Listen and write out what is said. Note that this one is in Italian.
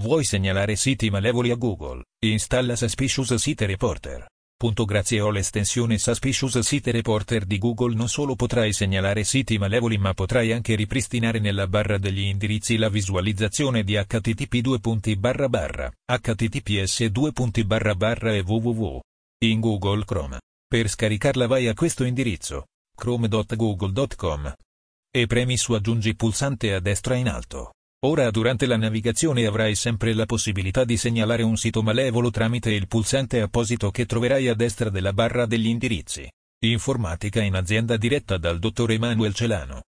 Vuoi segnalare siti malevoli a Google? Installa Suspicious Site Reporter. Punto grazie all'estensione Suspicious Site Reporter di Google non solo potrai segnalare siti malevoli ma potrai anche ripristinare nella barra degli indirizzi la visualizzazione di http https e www. In Google Chrome. Per scaricarla vai a questo indirizzo chrome.google.com e premi su aggiungi pulsante a destra in alto. Ora durante la navigazione avrai sempre la possibilità di segnalare un sito malevolo tramite il pulsante apposito che troverai a destra della barra degli indirizzi. Informatica in azienda diretta dal dottor Emanuel Celano.